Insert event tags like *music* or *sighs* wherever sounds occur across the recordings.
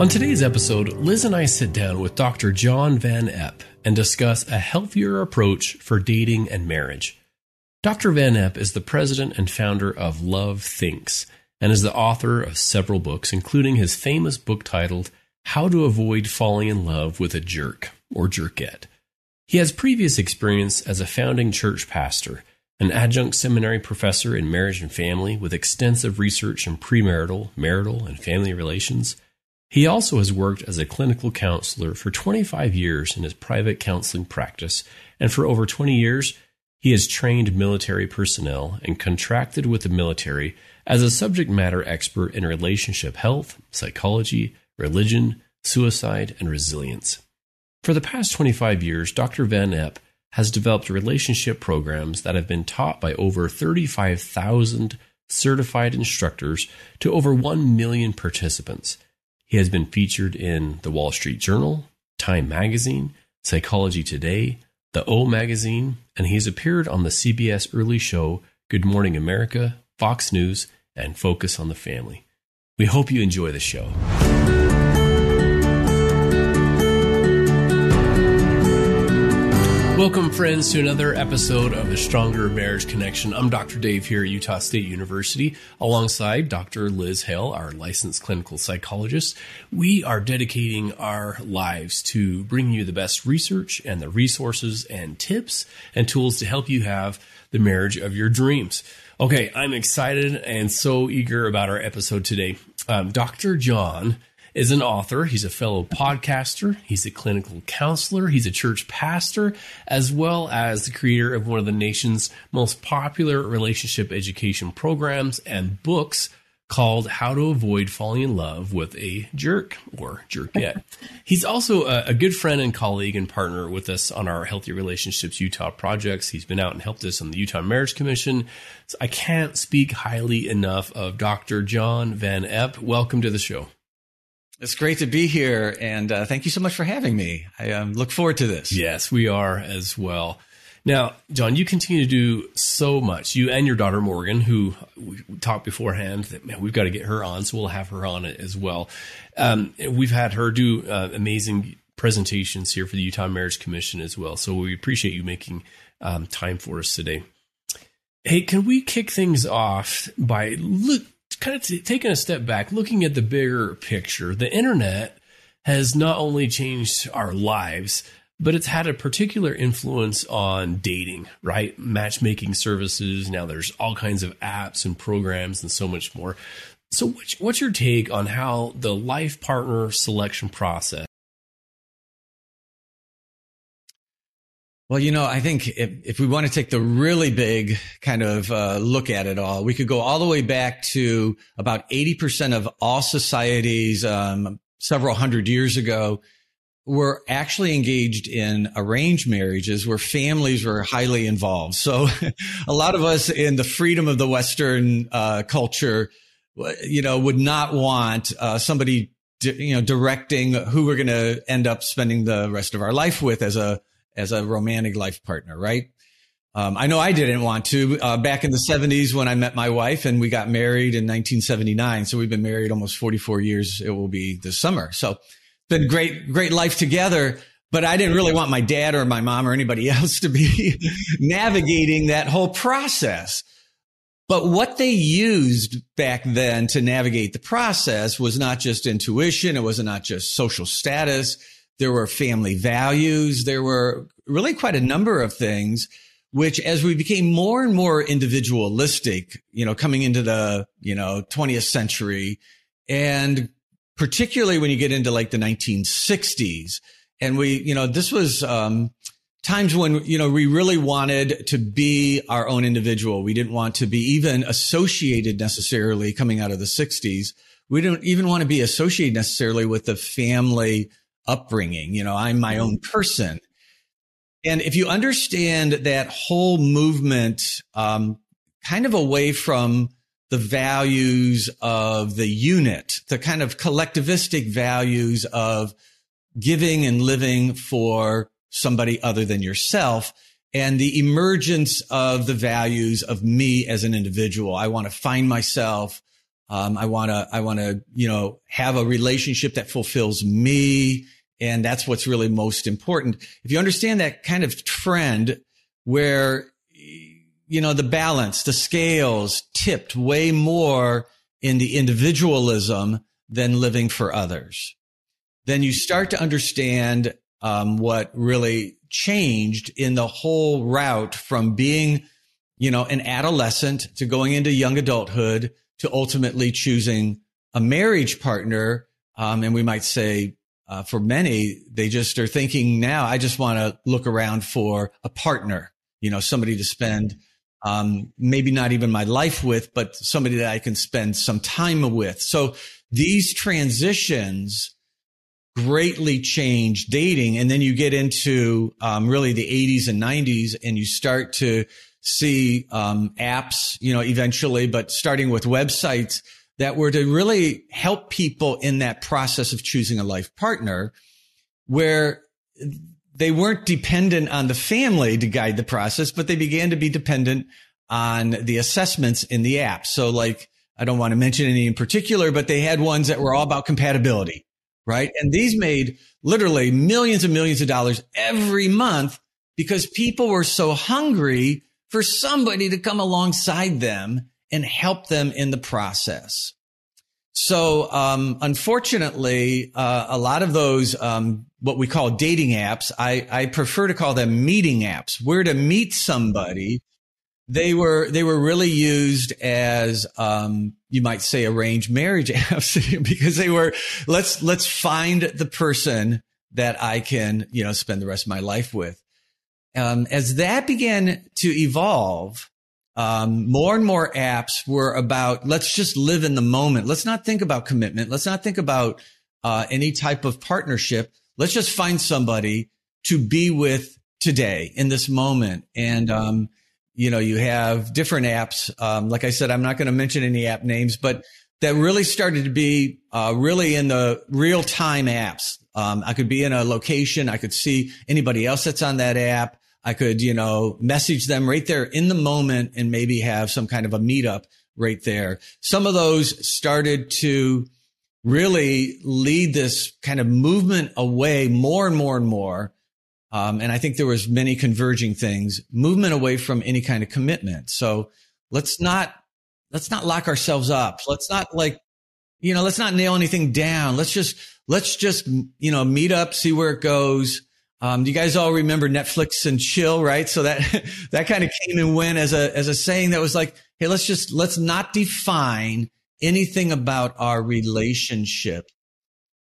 On today's episode, Liz and I sit down with Dr. John Van Epp and discuss a healthier approach for dating and marriage. Dr. Van Epp is the president and founder of Love Thinks and is the author of several books, including his famous book titled How to Avoid Falling in Love with a Jerk or Jerkette. He has previous experience as a founding church pastor, an adjunct seminary professor in marriage and family with extensive research in premarital, marital, and family relations he also has worked as a clinical counselor for 25 years in his private counseling practice, and for over 20 years, he has trained military personnel and contracted with the military as a subject matter expert in relationship health, psychology, religion, suicide, and resilience. For the past 25 years, Dr. Van Epp has developed relationship programs that have been taught by over 35,000 certified instructors to over 1 million participants. He has been featured in the Wall Street Journal, Time Magazine, Psychology Today, the O Magazine, and he has appeared on the CBS Early Show, Good Morning America, Fox News, and Focus on the Family. We hope you enjoy the show. Welcome, friends, to another episode of the Stronger Marriage Connection. I'm Dr. Dave here at Utah State University, alongside Dr. Liz Hale, our licensed clinical psychologist. We are dedicating our lives to bringing you the best research and the resources and tips and tools to help you have the marriage of your dreams. Okay, I'm excited and so eager about our episode today. Um, Dr. John is an author. He's a fellow podcaster. He's a clinical counselor. He's a church pastor, as well as the creator of one of the nation's most popular relationship education programs and books called How to Avoid Falling in Love with a Jerk or Jerkette. *laughs* He's also a, a, good friend and colleague and partner with us on our Healthy Relationships Utah projects. He's been out and helped us on the Utah Marriage Commission. So I can't speak highly enough of Dr. John Van Epp. Welcome to the show. It's great to be here, and uh, thank you so much for having me. I um, look forward to this. Yes, we are as well. Now, John, you continue to do so much. You and your daughter Morgan, who we talked beforehand, that man, we've got to get her on, so we'll have her on it as well. Um, we've had her do uh, amazing presentations here for the Utah Marriage Commission as well. So we appreciate you making um, time for us today. Hey, can we kick things off by look, kind of t- taking a step back, looking at the bigger picture, the internet has not only changed our lives, but it's had a particular influence on dating, right? Matchmaking services. Now there's all kinds of apps and programs and so much more. So, what's your take on how the life partner selection process Well, you know, I think if, if we want to take the really big kind of uh, look at it all, we could go all the way back to about 80% of all societies um, several hundred years ago were actually engaged in arranged marriages where families were highly involved. So *laughs* a lot of us in the freedom of the Western uh, culture, you know, would not want uh, somebody, you know, directing who we're going to end up spending the rest of our life with as a as a romantic life partner, right? Um, I know I didn't want to uh, back in the 70s when I met my wife and we got married in 1979. So we've been married almost 44 years. It will be this summer. So been great, great life together. But I didn't really want my dad or my mom or anybody *laughs* else to be navigating that whole process. But what they used back then to navigate the process was not just intuition. It was not just social status. There were family values. There were really quite a number of things, which as we became more and more individualistic, you know, coming into the, you know, 20th century and particularly when you get into like the 1960s and we, you know, this was, um, times when, you know, we really wanted to be our own individual. We didn't want to be even associated necessarily coming out of the 60s. We didn't even want to be associated necessarily with the family upbringing. You know, I'm my own person. And if you understand that whole movement, um, kind of away from the values of the unit, the kind of collectivistic values of giving and living for somebody other than yourself and the emergence of the values of me as an individual. I want to find myself. Um, I want to, I want to, you know, have a relationship that fulfills me and that's what's really most important. If you understand that kind of trend where, you know, the balance, the scales tipped way more in the individualism than living for others, then you start to understand um, what really changed in the whole route from being, you know, an adolescent to going into young adulthood to ultimately choosing a marriage partner. Um, and we might say uh, for many, they just are thinking now, I just want to look around for a partner, you know, somebody to spend, um, maybe not even my life with, but somebody that I can spend some time with. So these transitions greatly change dating. And then you get into, um, really the 80s and 90s and you start to see, um, apps, you know, eventually, but starting with websites that were to really help people in that process of choosing a life partner where they weren't dependent on the family to guide the process, but they began to be dependent on the assessments in the app. So like, I don't want to mention any in particular, but they had ones that were all about compatibility, right? And these made literally millions and millions of dollars every month because people were so hungry for somebody to come alongside them and help them in the process. So, um, unfortunately, uh, a lot of those, um, what we call dating apps, I, I prefer to call them meeting apps. Where to meet somebody, they were they were really used as um, you might say arranged marriage *laughs* apps *laughs* because they were let's let's find the person that I can you know spend the rest of my life with. Um, as that began to evolve, um, more and more apps were about let's just live in the moment. Let's not think about commitment. Let's not think about uh, any type of partnership. Let's just find somebody to be with today in this moment. And um, you know, you have different apps. Um, like I said, I'm not going to mention any app names, but that really started to be uh, really in the real time apps. Um, I could be in a location. I could see anybody else that's on that app. I could, you know, message them right there in the moment and maybe have some kind of a meetup right there. Some of those started to really lead this kind of movement away more and more and more. Um, and I think there was many converging things, movement away from any kind of commitment. So let's not, let's not lock ourselves up. Let's not like, you know, let's not nail anything down. Let's just, let's just, you know, meet up, see where it goes um, do you guys all remember Netflix and chill, right? So that, *laughs* that kind of came and went as a, as a saying that was like, Hey, let's just, let's not define anything about our relationship.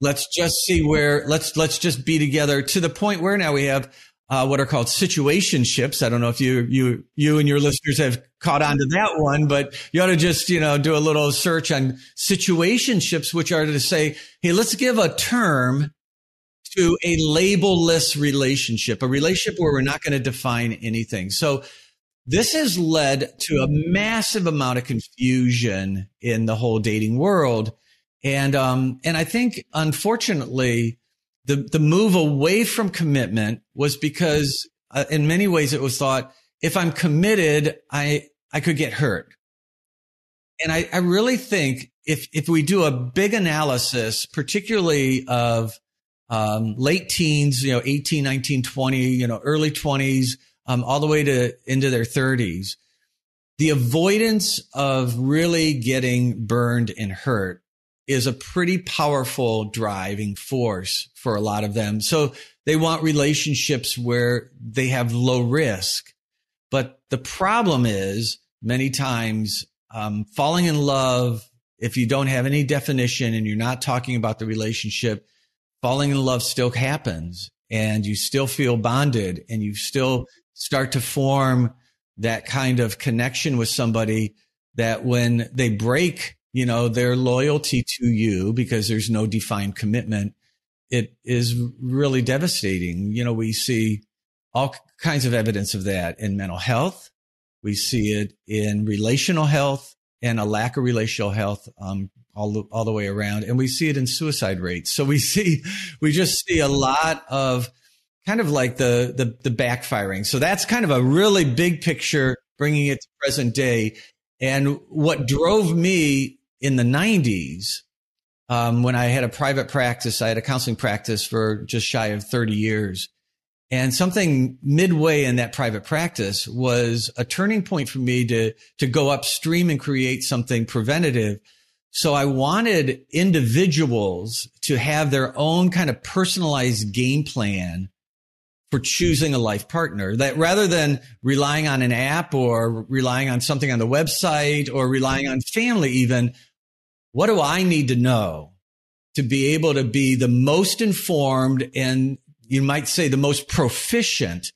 Let's just see where, let's, let's just be together to the point where now we have, uh, what are called situationships. I don't know if you, you, you and your listeners have caught on to that one, but you ought to just, you know, do a little search on situationships, which are to say, Hey, let's give a term to a labelless relationship, a relationship where we're not going to define anything. So this has led to a massive amount of confusion in the whole dating world. And, um, and I think unfortunately, the, the move away from commitment was because uh, in many ways it was thought, if I'm committed, I, I could get hurt. And I, I really think if, if we do a big analysis, particularly of um, late teens, you know, 18, 19, 20, you know, early 20s, um, all the way to into their 30s. the avoidance of really getting burned and hurt is a pretty powerful driving force for a lot of them. So they want relationships where they have low risk. But the problem is many times um, falling in love, if you don't have any definition and you're not talking about the relationship, falling in love still happens and you still feel bonded and you still start to form that kind of connection with somebody that when they break, you know, their loyalty to you because there's no defined commitment, it is really devastating. You know, we see all kinds of evidence of that in mental health. We see it in relational health and a lack of relational health um, all the, all the way around, and we see it in suicide rates. So we see we just see a lot of kind of like the the, the backfiring. So that's kind of a really big picture, bringing it to present day. And what drove me in the '90s um, when I had a private practice, I had a counseling practice for just shy of 30 years. And something midway in that private practice was a turning point for me to, to go upstream and create something preventative. So I wanted individuals to have their own kind of personalized game plan for choosing a life partner that rather than relying on an app or relying on something on the website or relying on family even, what do I need to know to be able to be the most informed and you might say the most proficient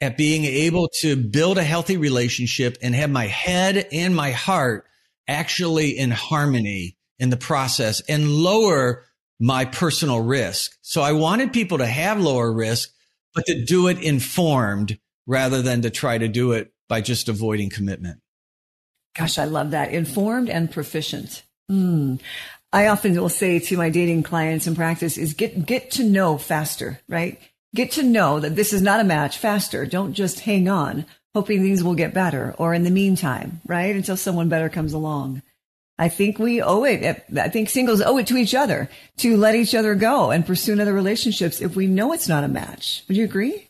at being able to build a healthy relationship and have my head and my heart actually in harmony in the process and lower my personal risk. So I wanted people to have lower risk, but to do it informed rather than to try to do it by just avoiding commitment. Gosh, I love that. Informed and proficient. Mm. I often will say to my dating clients in practice is get, get to know faster, right? Get to know that this is not a match faster. Don't just hang on hoping things will get better or in the meantime, right? Until someone better comes along. I think we owe it. I think singles owe it to each other to let each other go and pursue other relationships if we know it's not a match. Would you agree?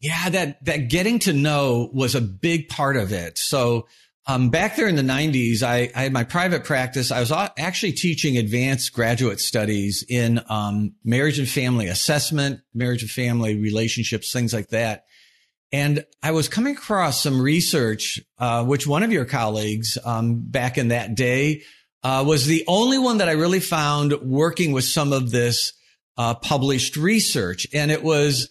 Yeah, that, that getting to know was a big part of it. So, um, back there in the 90s, I, I, had my private practice. I was actually teaching advanced graduate studies in um, marriage and family assessment, marriage and family relationships, things like that. And I was coming across some research, uh, which one of your colleagues um, back in that day uh, was the only one that I really found working with some of this uh, published research. And it was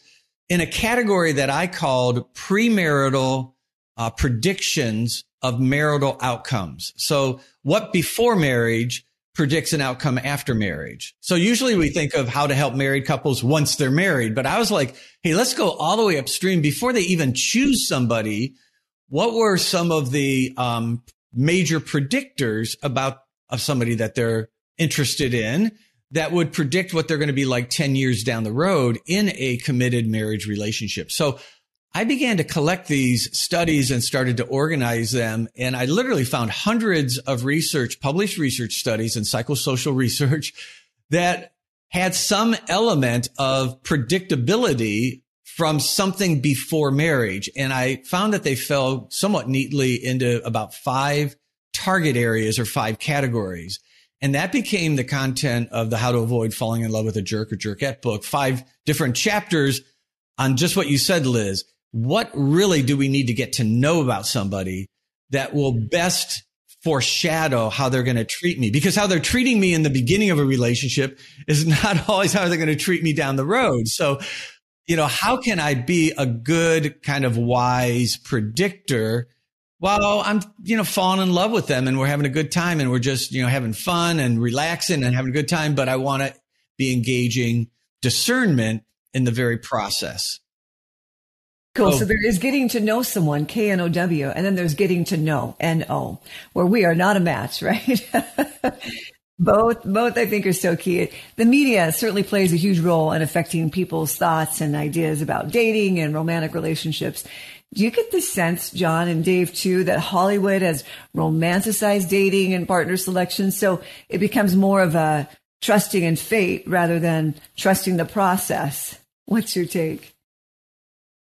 in a category that I called premarital uh, predictions of marital outcomes. So what before marriage predicts an outcome after marriage. So usually we think of how to help married couples once they're married, but I was like, Hey, let's go all the way upstream before they even choose somebody. What were some of the, um, major predictors about of somebody that they're interested in that would predict what they're going to be like 10 years down the road in a committed marriage relationship. So I began to collect these studies and started to organize them. And I literally found hundreds of research, published research studies and psychosocial *laughs* research that had some element of predictability from something before marriage. And I found that they fell somewhat neatly into about five target areas or five categories. And that became the content of the How to Avoid Falling in Love with a Jerk or Jerkette book, five different chapters on just what you said, Liz what really do we need to get to know about somebody that will best foreshadow how they're going to treat me? Because how they're treating me in the beginning of a relationship is *laughs* not always how they're going to treat me down the road. So, you know, how can I be a good kind of wise predictor while I'm, you know, falling in love with them and we're having a good time and we're just, you know, having fun and relaxing and having a good time, but I want to be engaging discernment in the very process. Cool. Oh. So there is getting to know someone, K N O W, and then there's getting to know N O, where we are not a match, *laughs* right? both, both I think are so key. The media certainly plays a huge role in affecting people's thoughts and ideas about dating and romantic relationships. Do you get the sense, John and Dave, too, that Hollywood has romanticized dating and partner selection? So it becomes more of a trusting in fate rather than trusting the process. What's your take?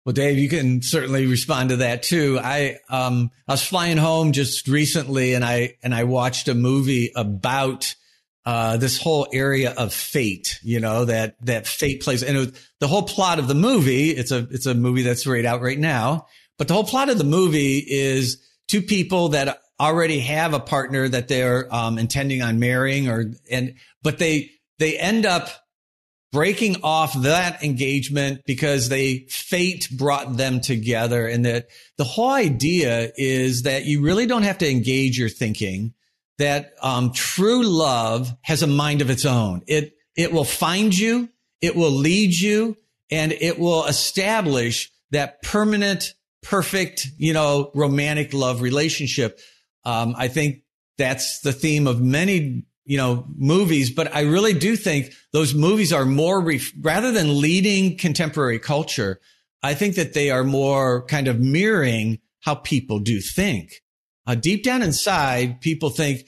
Well, Dave, you can certainly respond to that too. I um I was flying home just recently and I and I watched a movie about uh this whole area of fate, you know, that that fate plays and was, the whole plot of the movie, it's a it's a movie that's right out right now, but the whole plot of the movie is two people that already have a partner that they're um intending on marrying or and but they they end up breaking off that engagement because they fate brought them together. And that the whole idea is that you really don't have to engage your thinking that um, true love has a mind of its own. It it will find you it will lead you and it will establish that permanent perfect you know romantic love relationship. Um, i think that's the theme of many you know, movies, but I really do think those movies are more, ref- rather than leading contemporary culture, I think that they are more kind of mirroring how people do think. Uh, deep down inside, people think,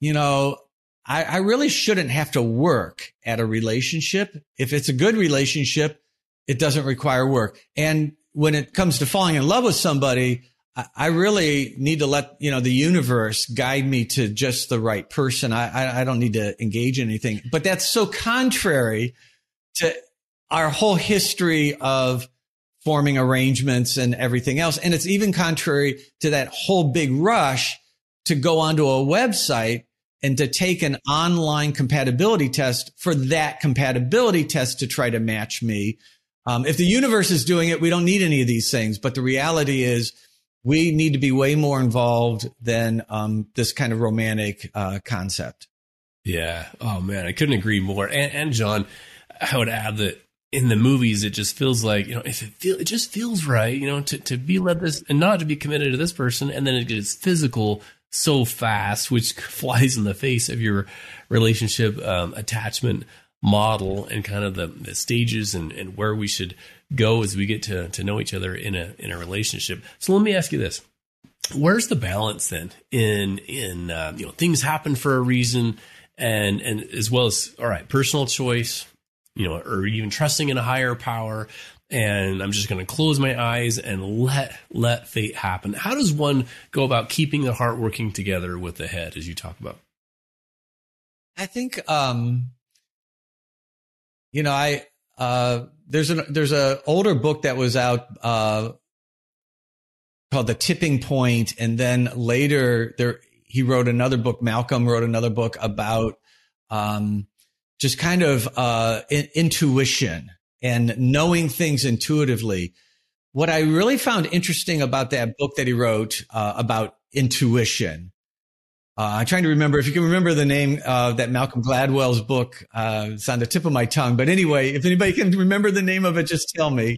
you know, I, I really shouldn't have to work at a relationship. If it's a good relationship, it doesn't require work. And when it comes to falling in love with somebody, I really need to let you know the universe guide me to just the right person. I, I, don't need to engage in anything. But that's so contrary to our whole history of forming arrangements and everything else. And it's even contrary to that whole big rush to go onto a website and to take an online compatibility test for that compatibility test to try to match me. Um, if the universe is doing it, we don't need any of these things. But the reality is we need to be way more involved than um, this kind of romantic uh, concept. Yeah. Oh man, I couldn't agree more. And, and, John, I would add that in the movies, it just feels like you know, if it feel, it just feels right, you know, to to be led this and not to be committed to this person, and then it gets physical so fast, which *laughs* flies in the face of your relationship um, attachment model and kind of the, the stages and, and where we should go as we get to, to know each other in a in a relationship. So let me ask you this: Where's the balance then in in uh, you know things happen for a reason, and and as well as all right, personal choice, you know, or even trusting in a higher power. And I'm just going to close my eyes and let let fate happen. How does one go about keeping the heart working together with the head, as you talk about? I think, um, you know, I uh, there's an there's a older book that was out uh, called The Tipping Point, and then later there he wrote another book. Malcolm wrote another book about um, just kind of uh, in, intuition and knowing things intuitively. What I really found interesting about that book that he wrote uh, about intuition uh, I'm trying to remember if you can remember the name of that Malcolm Gladwell's book. Uh, it's on the tip of my tongue. But anyway, if anybody can remember the name of it, just tell me.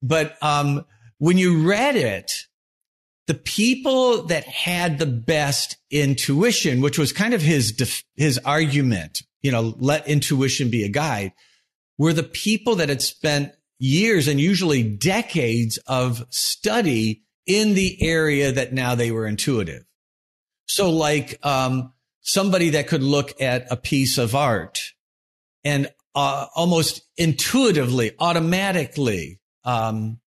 But um, when you read it, the people that had the best intuition, which was kind of his def- his argument, you know, let intuition be a guide, were the people that had spent years and usually decades of study in the area that now they were intuitive. So like, um, somebody that could look at a piece of art and, uh, almost intuitively, automatically, um,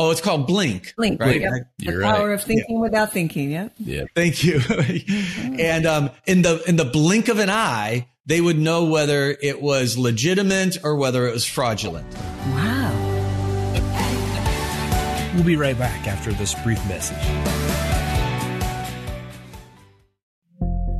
Oh, it's called Blink. Blink, right? Yep. the right. power of thinking yeah. without thinking. Yeah. Yeah. Thank you. *laughs* and um, in the in the blink of an eye, they would know whether it was legitimate or whether it was fraudulent. Wow. We'll be right back after this brief message.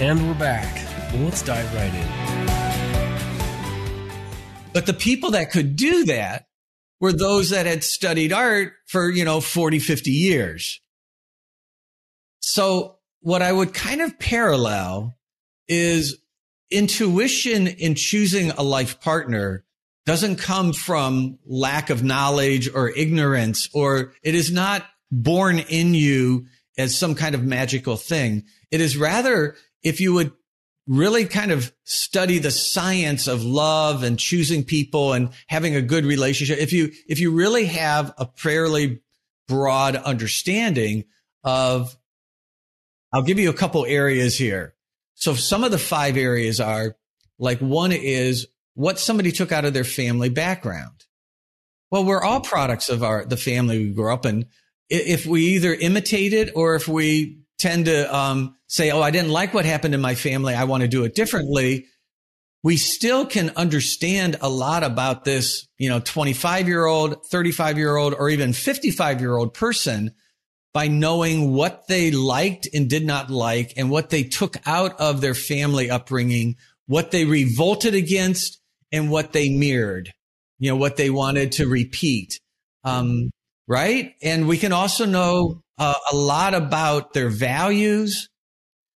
And we're back. Let's dive right in. But the people that could do that were those that had studied art for, you know, 40, 50 years. So what I would kind of parallel is intuition in choosing a life partner doesn't come from lack of knowledge or ignorance, or it is not born in you as some kind of magical thing. It is rather, if you would really kind of study the science of love and choosing people and having a good relationship, if you, if you really have a fairly broad understanding of, I'll give you a couple areas here. So some of the five areas are like one is what somebody took out of their family background. Well, we're all products of our, the family we grew up in. If we either imitate it or if we tend to um, say, Oh, I didn't like what happened in my family. I want to do it differently. We still can understand a lot about this, you know, 25 year old, 35 year old, or even 55 year old person by knowing what they liked and did not like and what they took out of their family upbringing, what they revolted against and what they mirrored, you know, what they wanted to repeat. Um, right. And we can also know uh, a lot about their values.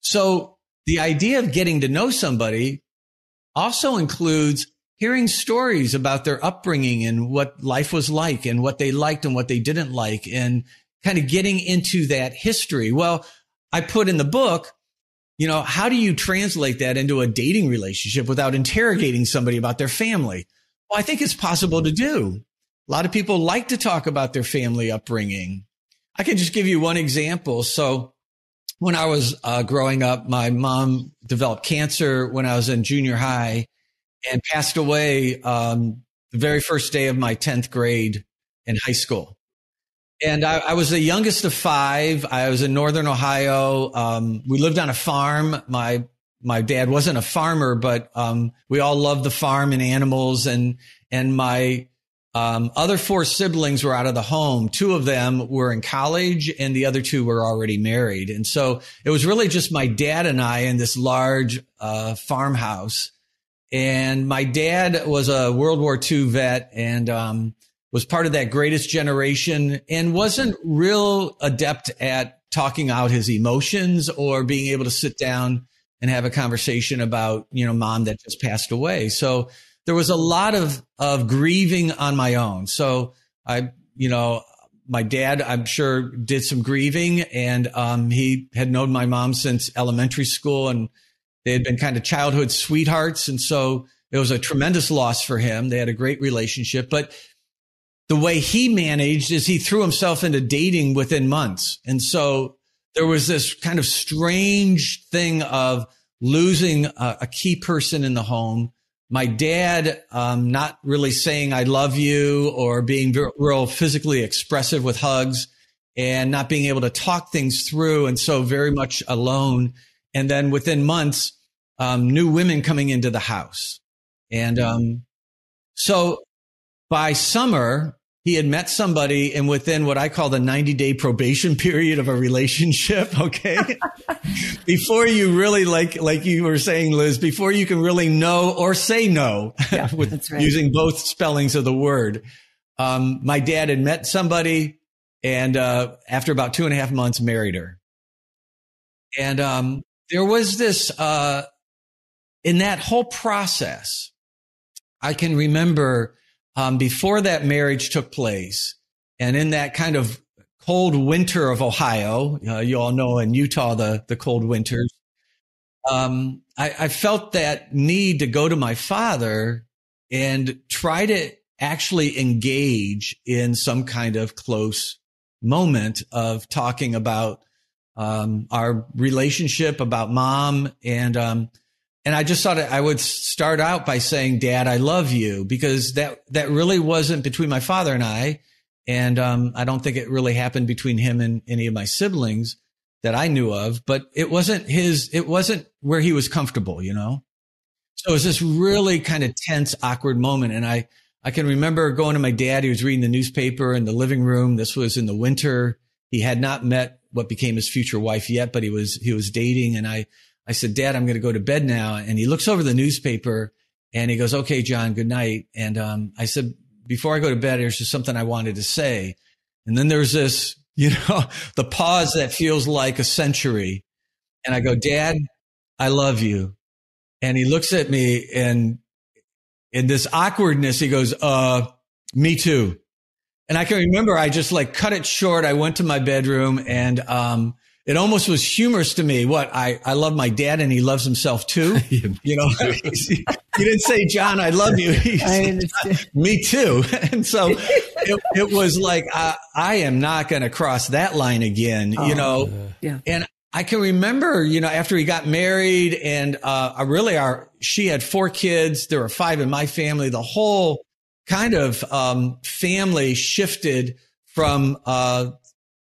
So the idea of getting to know somebody also includes hearing stories about their upbringing and what life was like and what they liked and what they didn't like and kind of getting into that history. Well, I put in the book, you know, how do you translate that into a dating relationship without interrogating somebody about their family? Well, I think it's possible to do. A lot of people like to talk about their family upbringing. I can just give you one example. So when I was uh, growing up, my mom developed cancer when I was in junior high and passed away um, the very first day of my 10th grade in high school and I, I, was the youngest of five. I was in Northern Ohio. Um, we lived on a farm. My my dad wasn't a farmer, but um, we all loved the farm and animals. And and my um, other four siblings were out of the home. Two of them were in college, and the other two were already married. And so it was really just my dad and I in this large uh, farmhouse. And my dad was a World War II vet, and um, was part of that greatest generation and wasn't real adept at talking out his emotions or being able to sit down and have a conversation about, you know, mom that just passed away. So there was a lot of, of grieving on my own. So I, you know, my dad, I'm sure did some grieving and, um, he had known my mom since elementary school and they had been kind of childhood sweethearts. And so it was a tremendous loss for him. They had a great relationship, but the way he managed is he threw himself into dating within months. And so there was this kind of strange thing of losing a, a key person in the home. My dad, um, not really saying I love you or being real physically expressive with hugs and not being able to talk things through. And so very much alone. And then within months, um, new women coming into the house. And, um, so by summer, he had met somebody and within what I call the 90 day probation period of a relationship. *laughs* Okay. *laughs* before you really like, like you were saying, Liz, before you can really know or say no *laughs* yeah, with right. using both spellings of the word. Um, my dad had met somebody and, uh, after about two and a half months married her. And, um, there was this, uh, in that whole process, I can remember um, before that marriage took place. And in that kind of cold winter of Ohio, uh, you all know in Utah, the, the cold winters, um, I, I felt that need to go to my father and try to actually engage in some kind of close moment of talking about um, our relationship, about mom, and um, and I just thought I would start out by saying, Dad, I love you, because that, that really wasn't between my father and I. And, um, I don't think it really happened between him and any of my siblings that I knew of, but it wasn't his, it wasn't where he was comfortable, you know? So it was this really kind of tense, awkward moment. And I, I can remember going to my dad. He was reading the newspaper in the living room. This was in the winter. He had not met what became his future wife yet, but he was, he was dating. And I, I said, Dad, I'm going to go to bed now. And he looks over the newspaper and he goes, okay, John, good night. And, um, I said, before I go to bed, there's just something I wanted to say. And then there's this, *laughs* you know, the pause that feels like a century. And I go, Dad, I love you. And he looks at me and in this awkwardness, he goes, uh, me too. And I can remember I just like cut it short. I went to my bedroom and, um, it almost was humorous to me. What I, I love my dad and he loves himself too. *laughs* you know, *laughs* he didn't say, John, I love you. He I. Me too. *laughs* And so it, it was like, uh, I am not going to cross that line again, Oh, you know? yeah. And I can remember, you know, after he got married and, uh, I really are, she had four kids. There were five in my family. The whole kind of, um, family shifted from, uh,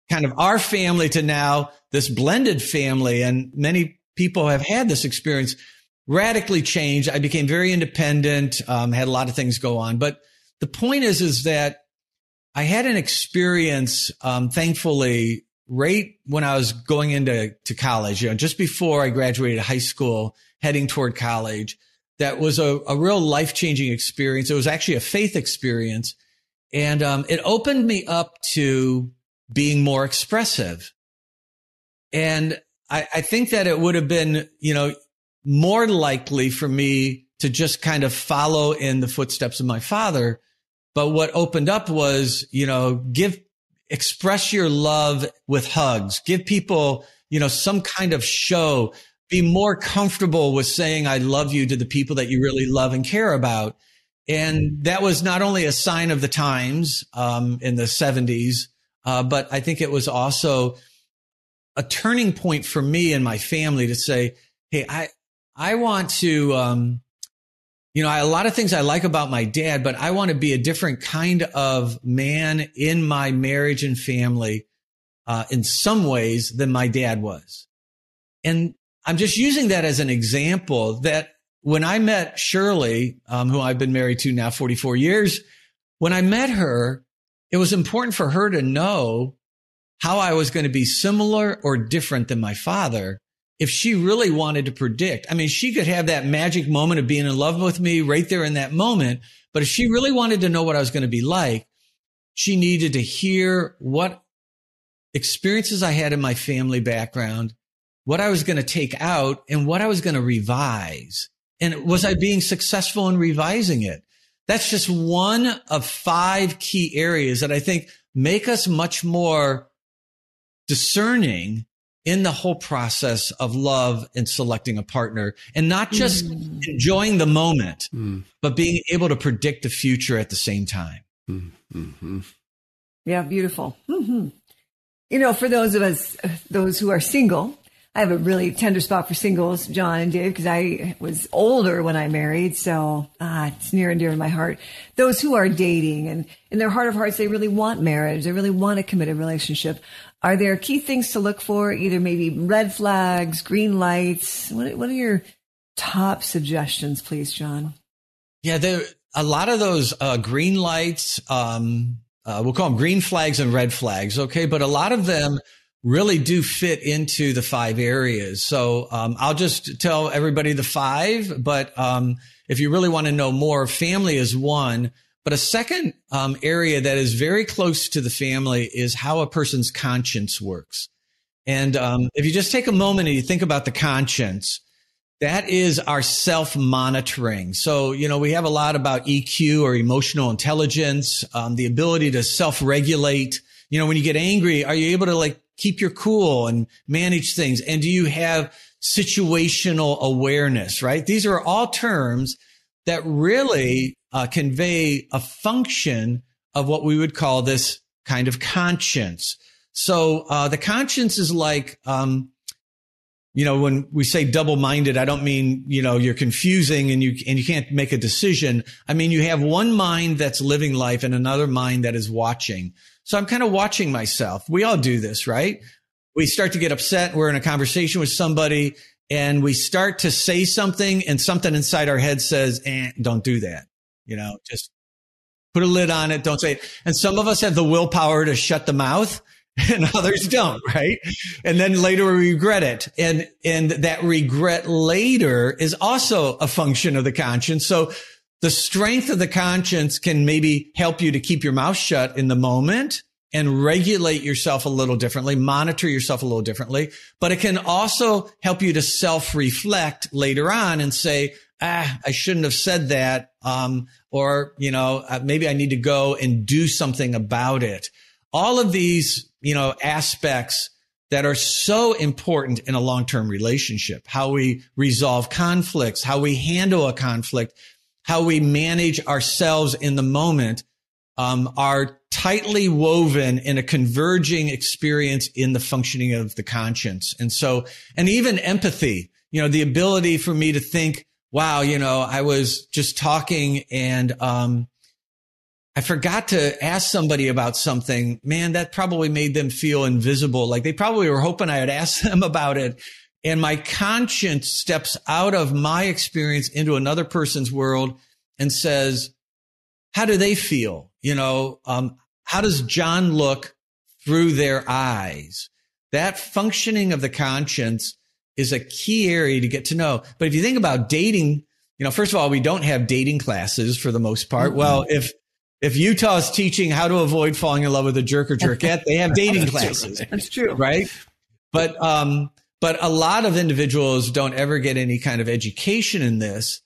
kind of our family to now this blended family. And many people have had this experience radically changed. I became very independent, um, had a lot of things go on. But the point is, is that I had an experience, um, thankfully, right when I was going into to college, you know, just before I graduated high school, heading toward college, that was a, a real life changing experience. It was actually a faith experience. And um, it opened me up to being more expressive. And I, I think that it would have been, you know, more likely for me to just kind of follow in the footsteps of my father. But what opened up was, you know, give, express your love with hugs, give people, you know, some kind of show, be more comfortable with saying, I love you to the people that you really love and care about. And that was not only a sign of the times, um, in the 70s, uh, but I think it was also a turning point for me and my family to say, Hey, I, I want to, um, you know, I, a lot of things I like about my dad, but I want to be a different kind of man in my marriage and family, uh, in some ways than my dad was. And I'm just using that as an example that when I met Shirley, um, who I've been married to now 44 years, when I met her, it was important for her to know how I was going to be similar or different than my father if she really wanted to predict. I mean, she could have that magic moment of being in love with me right there in that moment. But if she really wanted to know what I was going to be like, she needed to hear what experiences I had in my family background, what I was going to take out and what I was going to revise. And was I being successful in revising it? That's just one of five key areas that I think make us much more discerning in the whole process of love and selecting a partner and not just mm. enjoying the moment, mm. but being able to predict the future at the same time. Mm-hmm. Yeah, beautiful. Mm-hmm. You know, for those of us, those who are single, I have a really tender spot for singles, John and Dave, because I was older when I married. So ah, it's near and dear to my heart. Those who are dating and in their heart of hearts, they really want marriage. They really want a committed relationship. Are there key things to look for? Either maybe red flags, green lights. What, what are your top suggestions, please, John? Yeah, there a lot of those uh, green lights. Um, uh, we'll call them green flags and red flags. Okay, but a lot of them really do fit into the five areas. So um, I'll just tell everybody the five. But um, if you really want to know more, family is one. But a second um, area that is very close to the family is how a person's conscience works. And um, if you just take a moment and you think about the conscience, that is our self monitoring. So, you know, we have a lot about EQ or emotional intelligence, um, the ability to self regulate. You know, when you get angry, are you able to like keep your cool and manage things? And do you have situational awareness, right? These are all terms that really uh, convey a function of what we would call this kind of conscience. So uh, the conscience is like, um, you know, when we say double-minded, I don't mean you know you're confusing and you and you can't make a decision. I mean you have one mind that's living life and another mind that is watching. So I'm kind of watching myself. We all do this, right? We start to get upset. We're in a conversation with somebody and we start to say something and something inside our head says, eh, don't do that. You know, just put a lid on it. Don't say it. And some of us have the willpower to shut the mouth *laughs* and others don't, right? And then later we regret it. And, and that regret later is also a function of the conscience. So the strength of the conscience can maybe help you to keep your mouth shut in the moment and regulate yourself a little differently, monitor yourself a little differently, but it can also help you to self reflect later on and say, ah, I shouldn't have said that. Um, or, you know, uh, maybe I need to go and do something about it. All of these, you know, aspects that are so important in a long-term relationship, how we resolve conflicts, how we handle a conflict, how we manage ourselves in the moment, um, are tightly woven in a converging experience in the functioning of the conscience. And so, and even empathy, you know, the ability for me to think, wow, you know, I was just talking and, um, I forgot to ask somebody about something. Man, that probably made them feel invisible. Like they probably were hoping I had asked *laughs* them about it. And my conscience steps out of my experience into another person's world and says, how do they feel? You know, um, how does John look through their eyes? That functioning of the conscience is a key area to get to know. But if you think about dating, you know, first of all, we don't have dating classes for the most part. Mm-hmm. Well, if if Utah's teaching how to avoid falling in love with a jerk or jerkette, they have dating *laughs* classes. That's true. Right. But, um, but a lot of individuals don't ever get any kind of education in this.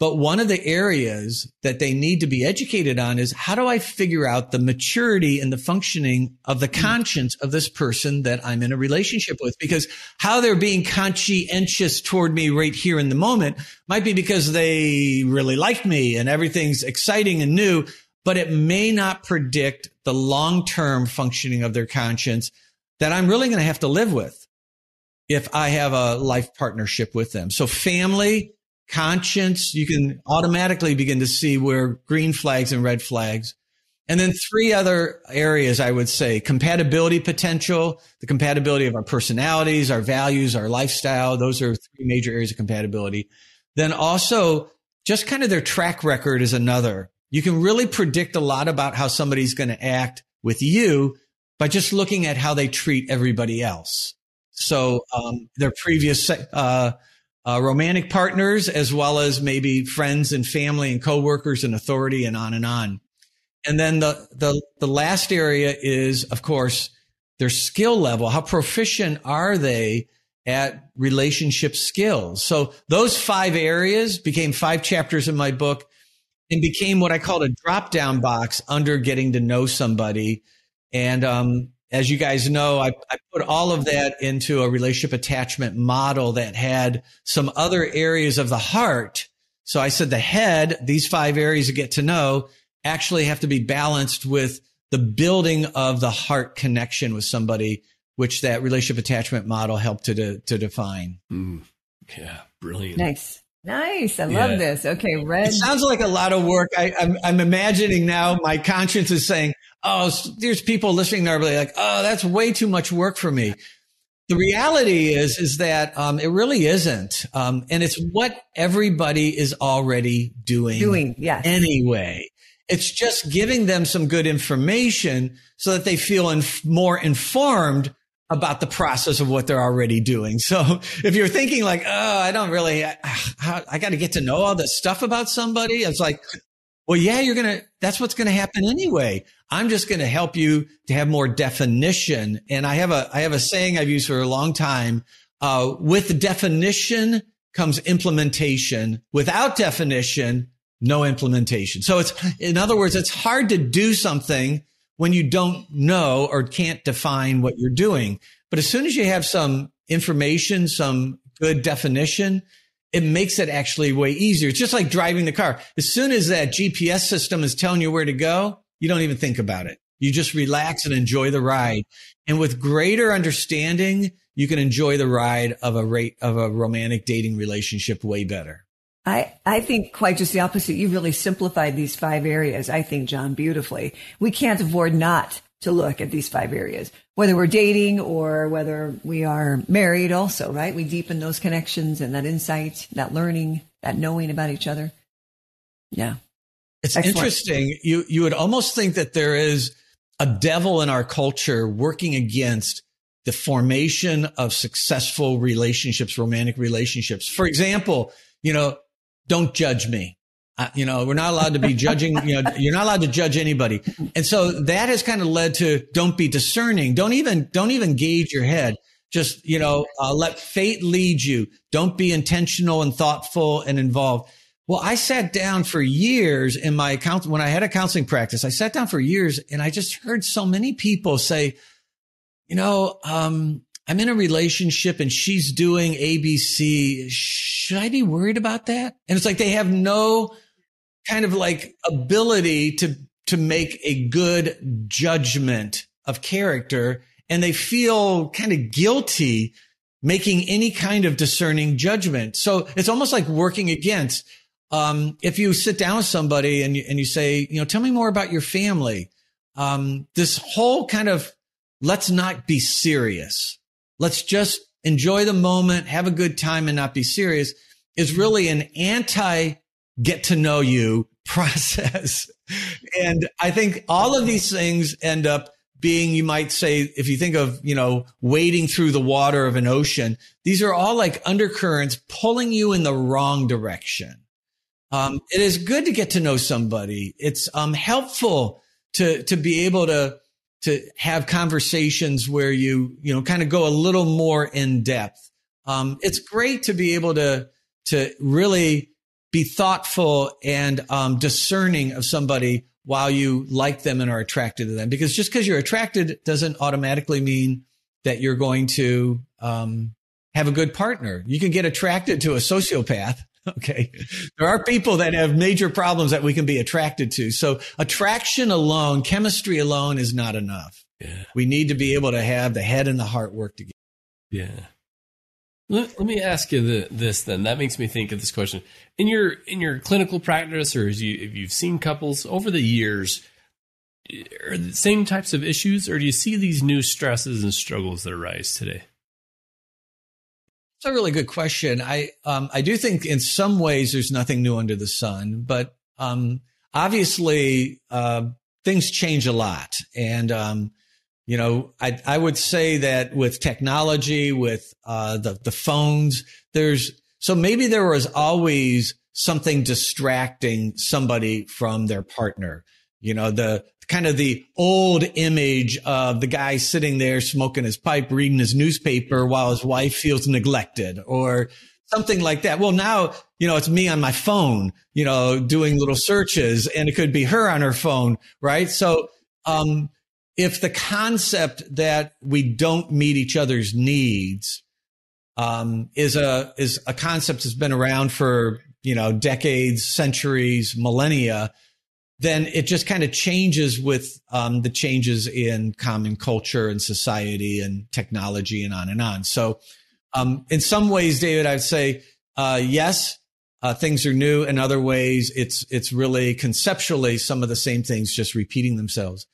But one of the areas that they need to be educated on is how do I figure out the maturity and the functioning of the mm-hmm. conscience of this person that I'm in a relationship with? Because how they're being conscientious toward me right here in the moment might be because they really like me and everything's exciting and new but it may not predict the long term functioning of their conscience that I'm really going to have to live with if I have a life partnership with them. So family, conscience, you can automatically begin to see where green flags and red flags. And then three other areas I would say compatibility potential, the compatibility of our personalities, our values, our lifestyle. Those are three major areas of compatibility. Then also just kind of their track record is another. You can really predict a lot about how somebody's going to act with you by just looking at how they treat everybody else. So um, their previous uh, uh, romantic partners, as well as maybe friends and family and coworkers and authority, and on and on. And then the the the last area is, of course, their skill level. How proficient are they at relationship skills? So those five areas became five chapters in my book and became what I called a drop down box under getting to know somebody. And um, as you guys know, I, I, put all of that into a relationship attachment model that had some other areas of the heart. So I said the head, these five areas to get to know actually have to be balanced with the building of the heart connection with somebody, which that relationship attachment model helped to, de- to define. Mm, yeah, brilliant. Nice. Nice. I love yeah. this. Okay, red. It sounds like a lot of work. I, I'm, I'm imagining now my conscience is saying, oh, there's people listening there like, oh, that's way too much work for me. The reality is, is that um, it really isn't. Um, and it's what everybody is already doing. Doing, yes. Anyway. It's just giving them some good information so that they feel inf- more informed about the process of what they're already doing. *laughs* So if you're thinking like, oh, I don't really, I, I got to get to know all this stuff about somebody. It's like, well, yeah, you're going to, that's what's going to happen anyway. I'm just going to help you to have more definition. And I have a, I have a saying I've used for a long time. Uh, with definition comes implementation. Without definition, no implementation. So it's, in other words, it's hard to do something when you don't know or can't define what you're doing. But as soon as you have some information, some good definition, it makes it actually way easier. It's just like driving the car. As soon as that GPS system is telling you where to go, you don't even think about it. You just relax and enjoy the ride. And with greater understanding, you can enjoy the ride of a rate of a romantic dating relationship way better. I, I think quite just the opposite. You really simplified these five areas, I think, John, beautifully. We can't afford not to look at these five areas, whether we're dating or whether we are married also, right? We deepen those connections and that insight, that learning, that knowing about each other. Yeah. It's Excellent. interesting. You, you would almost think that there is a devil in our culture working against the formation of successful relationships, romantic relationships. For example, you know, don't judge me. You know, we're not allowed to be judging, you know, you're not allowed to judge anybody. And so that has kind of led to don't be discerning. Don't even, don't even gauge your head. Just, you know, uh, let fate lead you. Don't be intentional and thoughtful and involved. Well, I sat down for years in my account when I had a counseling practice. I sat down for years and I just heard so many people say, you know, um, I'm in a relationship and she's doing ABC. Should I be worried about that? And it's like they have no kind of like ability to to make a good judgment of character and they feel kind of guilty making any kind of discerning judgment. So it's almost like working against um, if you sit down with somebody and you, and you say, you know, tell me more about your family, um, this whole kind of let's not be serious. Let's just enjoy the moment, have a good time and not be serious is really an anti get to know you *laughs* process. and I think all of these things end up being, you might say, if you think of, you know, wading through the water of an ocean, these are all like undercurrents pulling you in the wrong direction. Um, it is good to get to know somebody. It's um, helpful to to be able to to have conversations where you you know kind of go a little more in depth. Um, it's great to be able to to really be thoughtful and um, discerning of somebody while you like them and are attracted to them. Because just because you're attracted doesn't automatically mean that you're going to um, have a good partner. You can get attracted to a sociopath *laughs* Okay. There are people that have major problems that we can be attracted to. So attraction alone, chemistry alone is not enough. Yeah. We need to be able to have the head and the heart work together. Yeah. Let, let me ask you the, this then. That makes me think of this question. In your in your clinical practice, or as you if you've seen couples over the years, are the same types of issues, or do you see these new stresses and struggles that arise today? It's a really good question. I um, I do think in some ways there's nothing new under the sun, but um, obviously uh, things change a lot, and um, you know I I would say that with technology, with uh, the the phones, there's so maybe there was always something distracting somebody from their partner. You know the kind of the old image of the guy sitting there smoking his pipe, reading his newspaper while his wife feels neglected or something like that. Well, now, you know, it's me on my phone, you know, doing little searches and it could be her on her phone, right? So, um, if the concept that we don't meet each other's needs, um, is a, is a concept that's been around for, you know, decades, centuries, millennia, then it just kind of changes with um, the changes in common culture and society and technology and on and on. So, um, in some ways, David, I'd say uh, yes, uh, things are new. In other ways, it's it's really conceptually some of the same things just repeating themselves.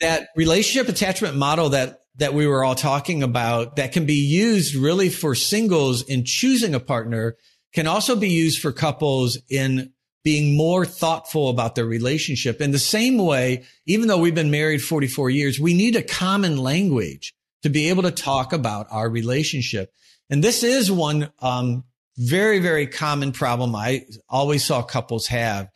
That relationship attachment model that that we were all talking about that can be used really for singles in choosing a partner can also be used for couples in being more thoughtful about their relationship. In the same way, even though we've been married 44 years, we need a common language to be able to talk about our relationship. And this is one um, very, very common problem I always saw couples have.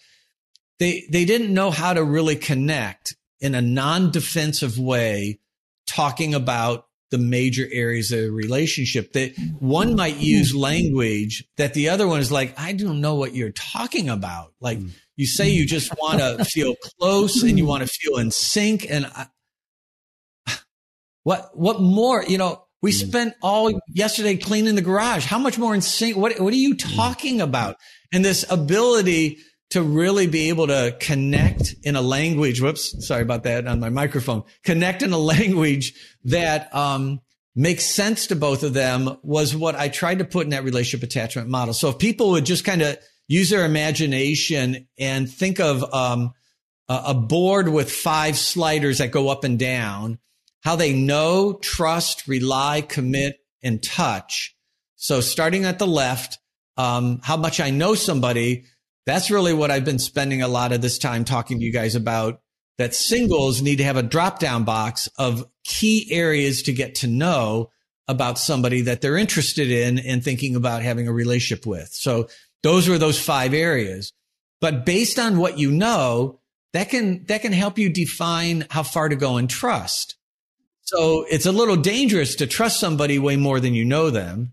They they didn't know how to really connect in a non-defensive way, talking about the major areas of the relationship that one might use hmm. language that the other one is like, I don't know what you're talking about. Like hmm. you say you just want to *laughs* feel close and you want to feel in sync. And I, *sighs* what, what more, you know, we hmm. spent all yesterday cleaning the garage. How much more in sync? What, what are you talking about? And this ability to really be able to connect in a language. Whoops. Sorry about that on my microphone. Connect in a *laughs* language that, um, makes sense to both of them was what I tried to put in that relationship attachment model. So if people would just kind of use their imagination and think of, um, a board with five sliders that go up and down, how they know, trust, rely, commit, and touch. So starting at the left, um, how much I know somebody, that's really what I've been spending a lot of this time talking to you guys about that singles need to have a drop down box of key areas to get to know about somebody that they're interested in and thinking about having a relationship with. So those were those five areas. But based on what you know, that can, that can help you define how far to go in trust. So it's a little dangerous to trust somebody way more than you know them.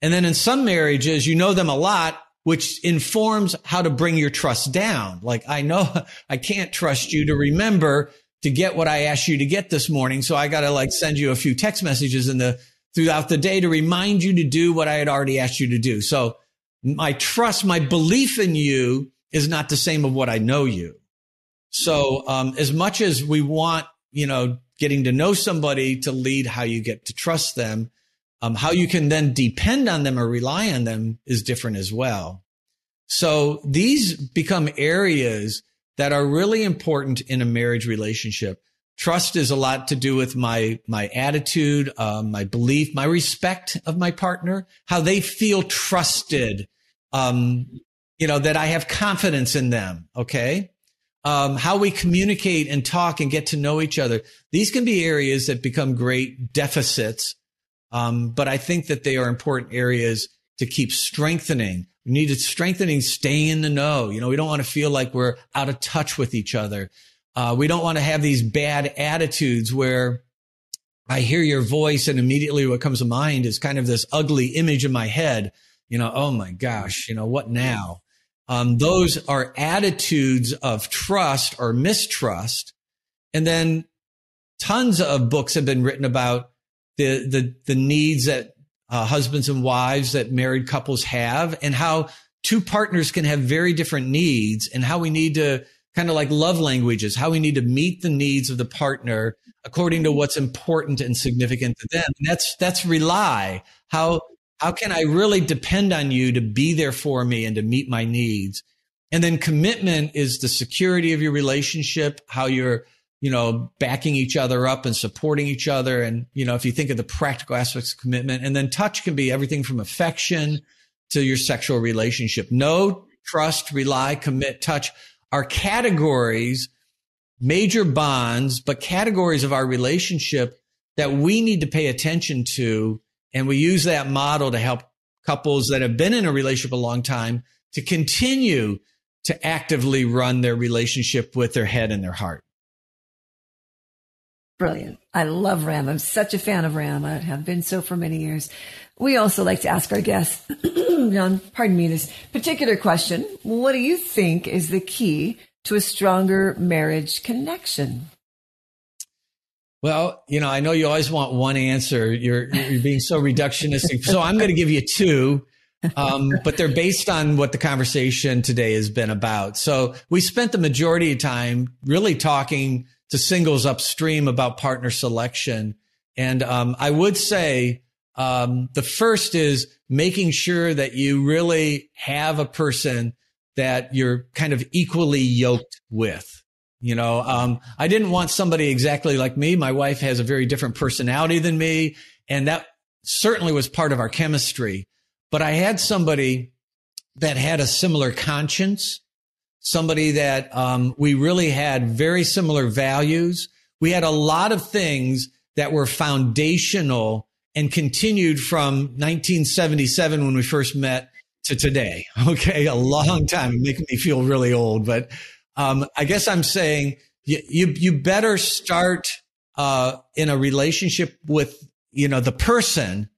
And then in some marriages, you know them a lot, which informs how to bring your trust down. Like I know *laughs* I can't trust you to remember to get what I asked you to get this morning. So I got to like send you a few text messages in the throughout the day to remind you to do what I had already asked you to do. So my trust, my belief in you is not the same of what I know you. So, um, as much as we want, you know, getting to know somebody to lead how you get to trust them, um, how you can then depend on them or rely on them is different as well. So these become areas that are really important in a marriage relationship. Trust is a lot to do with my, my attitude, um, my belief, my respect of my partner, how they feel trusted. Um, you know, that I have confidence in them. Okay. Um, how we communicate and talk and get to know each other. These can be areas that become great deficits. Um, but I think that they are important areas to keep strengthening. We need to strengthening, staying in the know. You know, we don't want to feel like we're out of touch with each other. Uh, we don't want to have these bad attitudes where I hear your voice and immediately what comes to mind is kind of this ugly image in my head. You know, oh my gosh, you know, what now? Um, those are attitudes of trust or mistrust. And then tons of books have been written about the, the, the needs that uh, husbands and wives that married couples have and how two partners can have very different needs and how we need to kind of like love languages, how we need to meet the needs of the partner according to what's important and significant to them. And that's, that's rely. How, how can I really depend on you to be there for me and to meet my needs? And then commitment is the security of your relationship, how you're, you know, backing each other up and supporting each other. And, you know, if you think of the practical aspects of commitment and then touch can be everything from affection to your sexual relationship. Know, trust, rely, commit, touch are categories, major bonds, but categories of our relationship that we need to pay attention to. And we use that model to help couples that have been in a relationship a long time to continue to actively run their relationship with their head and their heart. Brilliant. I love RAM. I'm such a fan of RAM. I have been so for many years. We also like to ask our guests, *clears throat* John, pardon me, this particular question. What do you think is the key to a stronger marriage connection? Well, you know, I know you always want one answer. You're, you're being so reductionistic. so I'm going to give you two. um, but they're based on what the conversation today has been about. So we spent the majority of time really talking to singles upstream about partner selection. And um, I would say um, the first is making sure that you really have a person that you're kind of equally yoked with. You know, um, I didn't want somebody exactly like me. My wife has a very different personality than me. And that certainly was part of our chemistry. But I had somebody that had a similar conscience somebody that um, we really had very similar values. We had a lot of things that were foundational and continued from 1977 when we first met to today. *laughs* Okay, a long time, making me feel really old. But um, I guess I'm saying you you, you better start uh, in a relationship with you know the person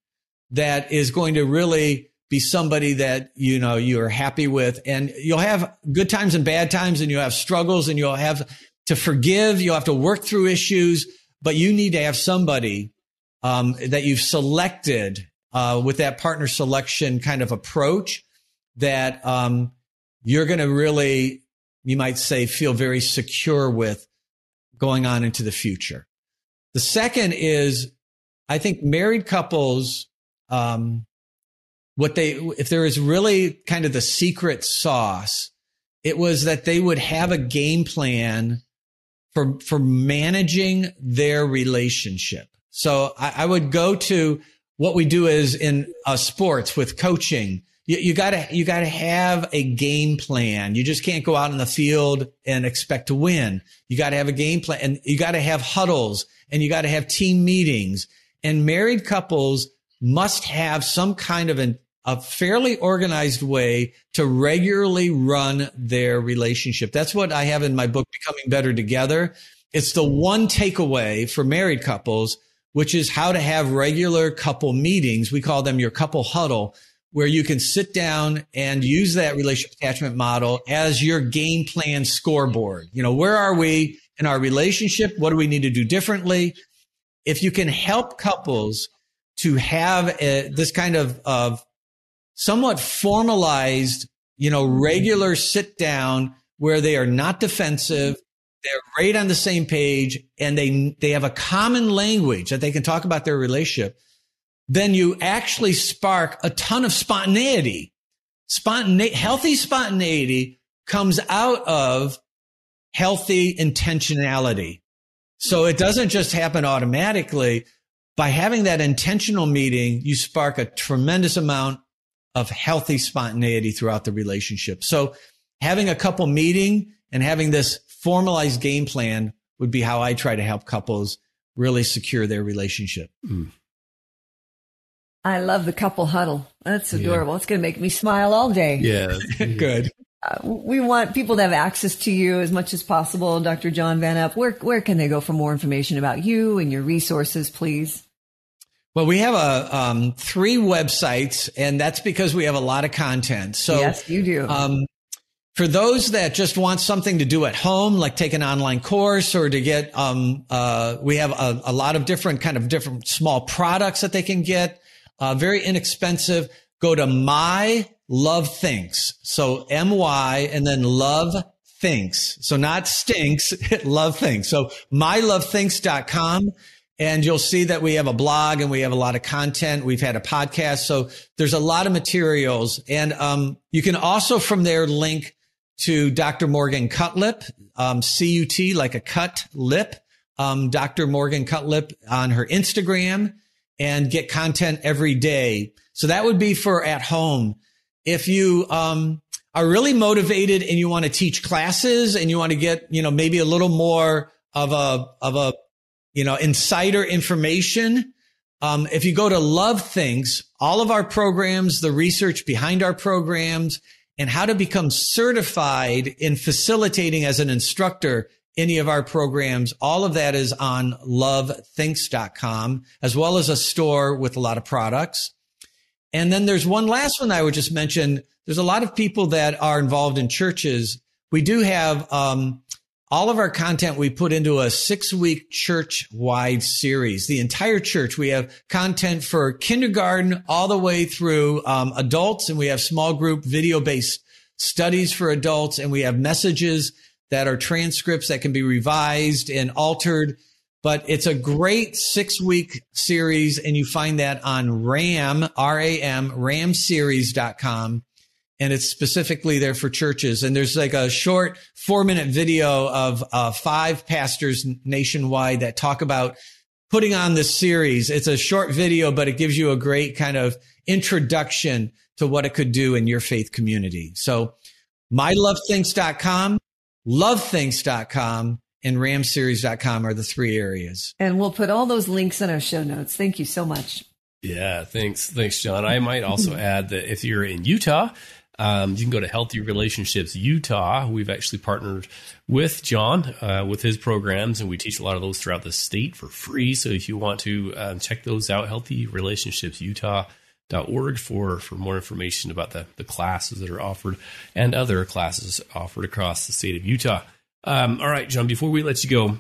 that is going to really be somebody that, you know, you're happy with and you'll have good times and bad times and you'll have struggles and you'll have to forgive. You'll have to work through issues, but you need to have somebody, um, that you've selected, uh, with that partner selection kind of approach that, um, you're going to really, you might say, feel very secure with going on into the future. The second is, I think married couples, um, what they, if there is really kind of the secret sauce, it was that they would have a game plan for, for managing their relationship. So I, I would go to what we do is in uh, sports with coaching. You, you, gotta, you gotta have a game plan. You just can't go out in the field and expect to win. You gotta have a game plan and you gotta have huddles and you gotta have team meetings and married couples must have some kind of an a fairly organized way to regularly run their relationship. That's what I have in my book, Becoming Better Together. It's the one takeaway for married couples, which is how to have regular couple meetings. We call them your couple huddle, where you can sit down and use that relationship attachment model as your game plan scoreboard. You know, where are we in our relationship? What do we need to do differently? If you can help couples to have a, this kind of, of somewhat formalized, you know, regular sit down where they are not defensive. They're right on the same page and they, they have a common language that they can talk about their relationship. Then you actually spark a ton of spontaneity. Spontaneity, healthy spontaneity comes out of healthy intentionality. So it doesn't just happen automatically. By having that intentional meeting, you spark a tremendous amount of healthy spontaneity throughout the relationship. So having a couple meeting and having this formalized game plan would be how I try to help couples really secure their relationship. Mm. I love the couple huddle. That's adorable. Yeah. It's going to make me smile all day. Yeah. *laughs* Good. Uh, we want people to have access to you as much as possible. Dr. John Van Epp, where, where can they go for more information about you and your resources, please? Well, we have a um, three websites, and that's because we have a lot of content. So yes, you do. Um, for those that just want something to do at home, like take an online course or to get, um, uh, we have a, a, lot of different kind of different small products that they can get, uh, very inexpensive. Go to my love thinks. So M Y and then love thinks. So not stinks, it *laughs* love thinks. So mylovethinks.com. And you'll see that we have a blog and we have a lot of content. We've had a podcast. So there's a lot of materials. And um, you can also from there link to Dr. Morgan Cutlip, um, C-U-T, like a cut lip, um, Dr. Morgan Cutlip on her Instagram and get content every day. So that would be for at home. If you, um, are really motivated and you want to teach classes and you want to get, you know, maybe a little more of a, of a you know, insider information. Um, if you go to Love Thinks, all of our programs, the research behind our programs, and how to become certified in facilitating as an instructor any of our programs, all of that is on lovethinks.com, as well as a store with a lot of products. And then there's one last one I would just mention. There's a lot of people that are involved in churches. We do have um, all of our content we put into a six week church wide series. The entire church. We have content for kindergarten all the way through um, adults, and we have small group video based studies for adults, and we have messages that are transcripts that can be revised and altered. But it's a great six week series, and you find that on RAM, R A M, ramseries.com and it's specifically there for churches. And there's like a short four minute video of uh, five pastors nationwide that talk about putting on this series. It's a short video, but it gives you a great kind of introduction to what it could do in your faith community. So mylovethinks.com, lovethinks.com, and ramseries.com are the three areas. And we'll put all those links in our show notes. Thank you so much. Yeah, thanks. Thanks, John. I might also *laughs* add that if you're in Utah, um, you can go to Healthy Relationships Utah. We've actually partnered with John uh, with his programs, and we teach a lot of those throughout the state for free. So if you want to uh, check those out, Healthy Relationships Utah org for for more information about the the classes that are offered and other classes offered across the state of Utah. Um, all right, John. Before we let you go,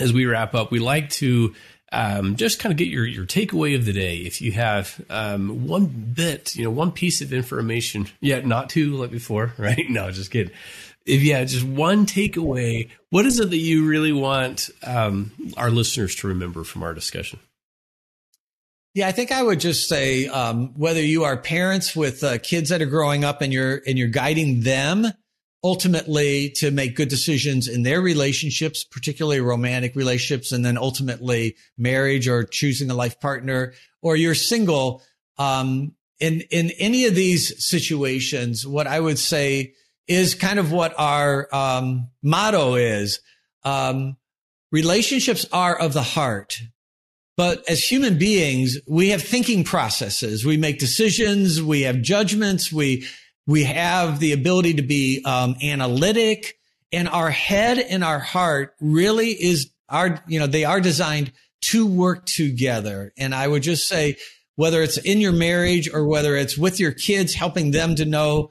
as we wrap up, we like to um, just kind of get your, your takeaway of the day. If you have um, one bit, you know, one piece of information, yet not two like before, *laughs* right? No, just kidding. If have just one takeaway, what is it that you really want um, our listeners to remember from our discussion? Yeah, I think I would just say um, whether you are parents with uh, kids that are growing up and you're and you're guiding them ultimately to make good decisions in their relationships, particularly romantic relationships, and then ultimately marriage or choosing a life partner, or you're single. Um, in, in any of these situations, what I would say is kind of what our um, motto is. Um, relationships are of the heart. But as human beings, we have thinking processes. We make decisions. We have judgments. We, we have the ability to be um, analytic and our head and our heart really is our, you know, they are designed to work together. And I would just say, whether it's in your marriage or whether it's with your kids, helping them to know,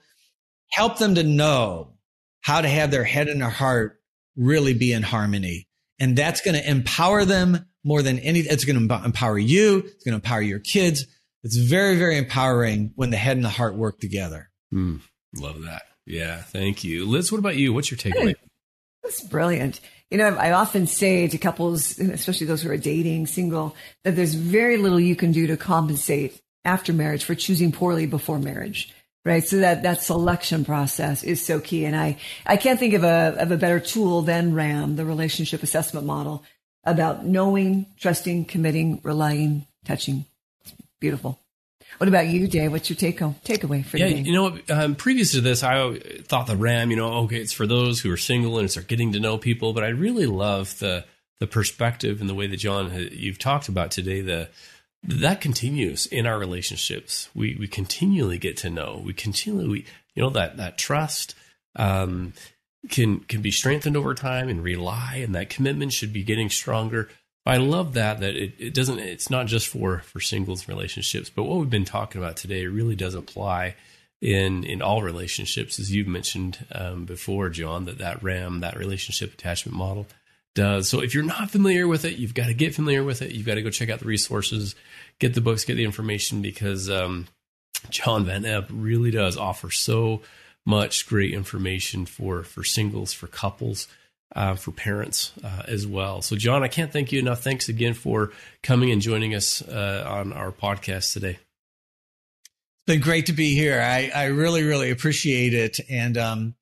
help them to know how to have their head and their heart really be in harmony. And that's going to empower them more than any, it's going to empower you. It's going to empower your kids. It's very, very empowering when the head and the heart work together. Mm, love that. Yeah. Thank you. Liz, what about you? What's your takeaway? That's brilliant. You know, I often say to couples, especially those who are dating, single, that there's very little you can do to compensate after marriage for choosing poorly before marriage. Right. So that, that selection process is so key. And I, I can't think of a, of a better tool than RAM, the relationship assessment model about knowing, trusting, committing, relying, touching. It's beautiful. What about you, Dave? What's your take home takeaway for you? yeah, today? you know, um, previous to this, I thought the RAM, you know, okay, it's for those who are single and start getting to know people. But I really love the the perspective and the way that John you've talked about today. The that continues in our relationships. We we continually get to know. We continually, we, you know, that that trust um, can can be strengthened over time and rely, and that commitment should be getting stronger. I love that that it, it doesn't it's not just for for singles relationships, but what we've been talking about today really does apply in in all relationships, as you've mentioned um, before, John. That that RAM, that relationship attachment model, does. So if you're not familiar with it, you've got to get familiar with it. You've got to go check out the resources, get the books, get the information, because um, John Van Epp really does offer so much great information for for singles, for couples uh, for parents uh, as well. So, John, I can't thank you enough. Thanks again for coming and joining us uh, on our podcast today. It's been great to be here. I, I really, really appreciate it, and um,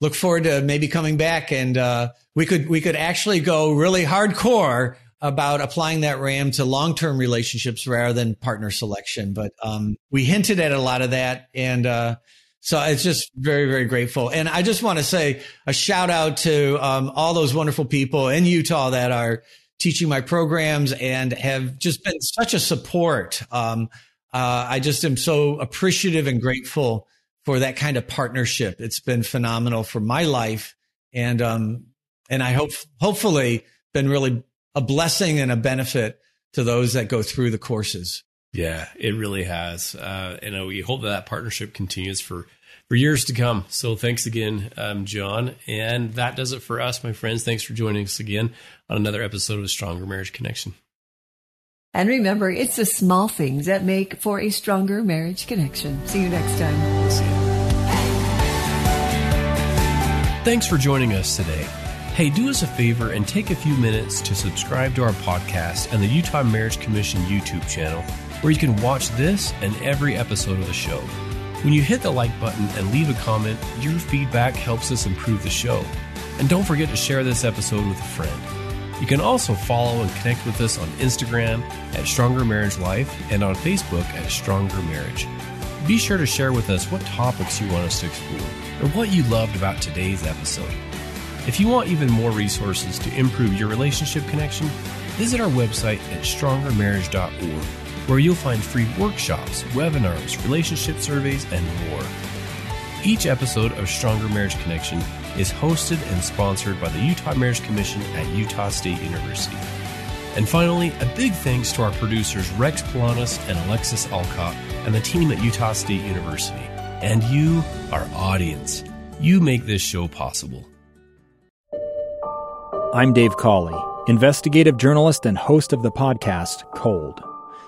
look forward to maybe coming back. And uh, we could we could actually go really hardcore about applying that RAM to long term relationships rather than partner selection. But um, we hinted at a lot of that, and uh, so it's just very, very grateful. And I just want to say a shout out to um, all those wonderful people in Utah that are teaching my programs and have just been such a support. Um, uh, I just am so appreciative and grateful for that kind of partnership. It's been phenomenal for my life. And, um, and I hope, hopefully been really a blessing and a benefit to those that go through the courses. Yeah, it really has. Uh, and we hope that that partnership continues for for years to come. So thanks again, um, John. And that does it for us, my friends. Thanks for joining us again on another episode of Stronger Marriage Connection. And remember, it's the small things that make for a stronger marriage connection. See you next time. See you. Thanks for joining us today. Hey, do us a favor and take a few minutes to subscribe to our podcast and the Utah Marriage Commission YouTube channel, where you can watch this and every episode of the show. When you hit the like button and leave a comment, your feedback helps us improve the show. And don't forget to share this episode with a friend. You can also follow and connect with us on Instagram at Stronger Marriage Life and on Facebook at Stronger Marriage. Be sure to share with us what topics you want us to explore or what you loved about today's episode. If you want even more resources to improve your relationship connection, visit our website at strongermarriage.org where you'll find free workshops, webinars, relationship surveys, and more. Each episode of Stronger Marriage Connection is hosted and sponsored by the Utah Marriage Commission at Utah State University. And finally, a big thanks to our producers Rex Polanis and Alexis Alcott and the team at Utah State University. And you, our audience. You make this show possible. I'm Dave Cawley, investigative journalist and host of the podcast Cold.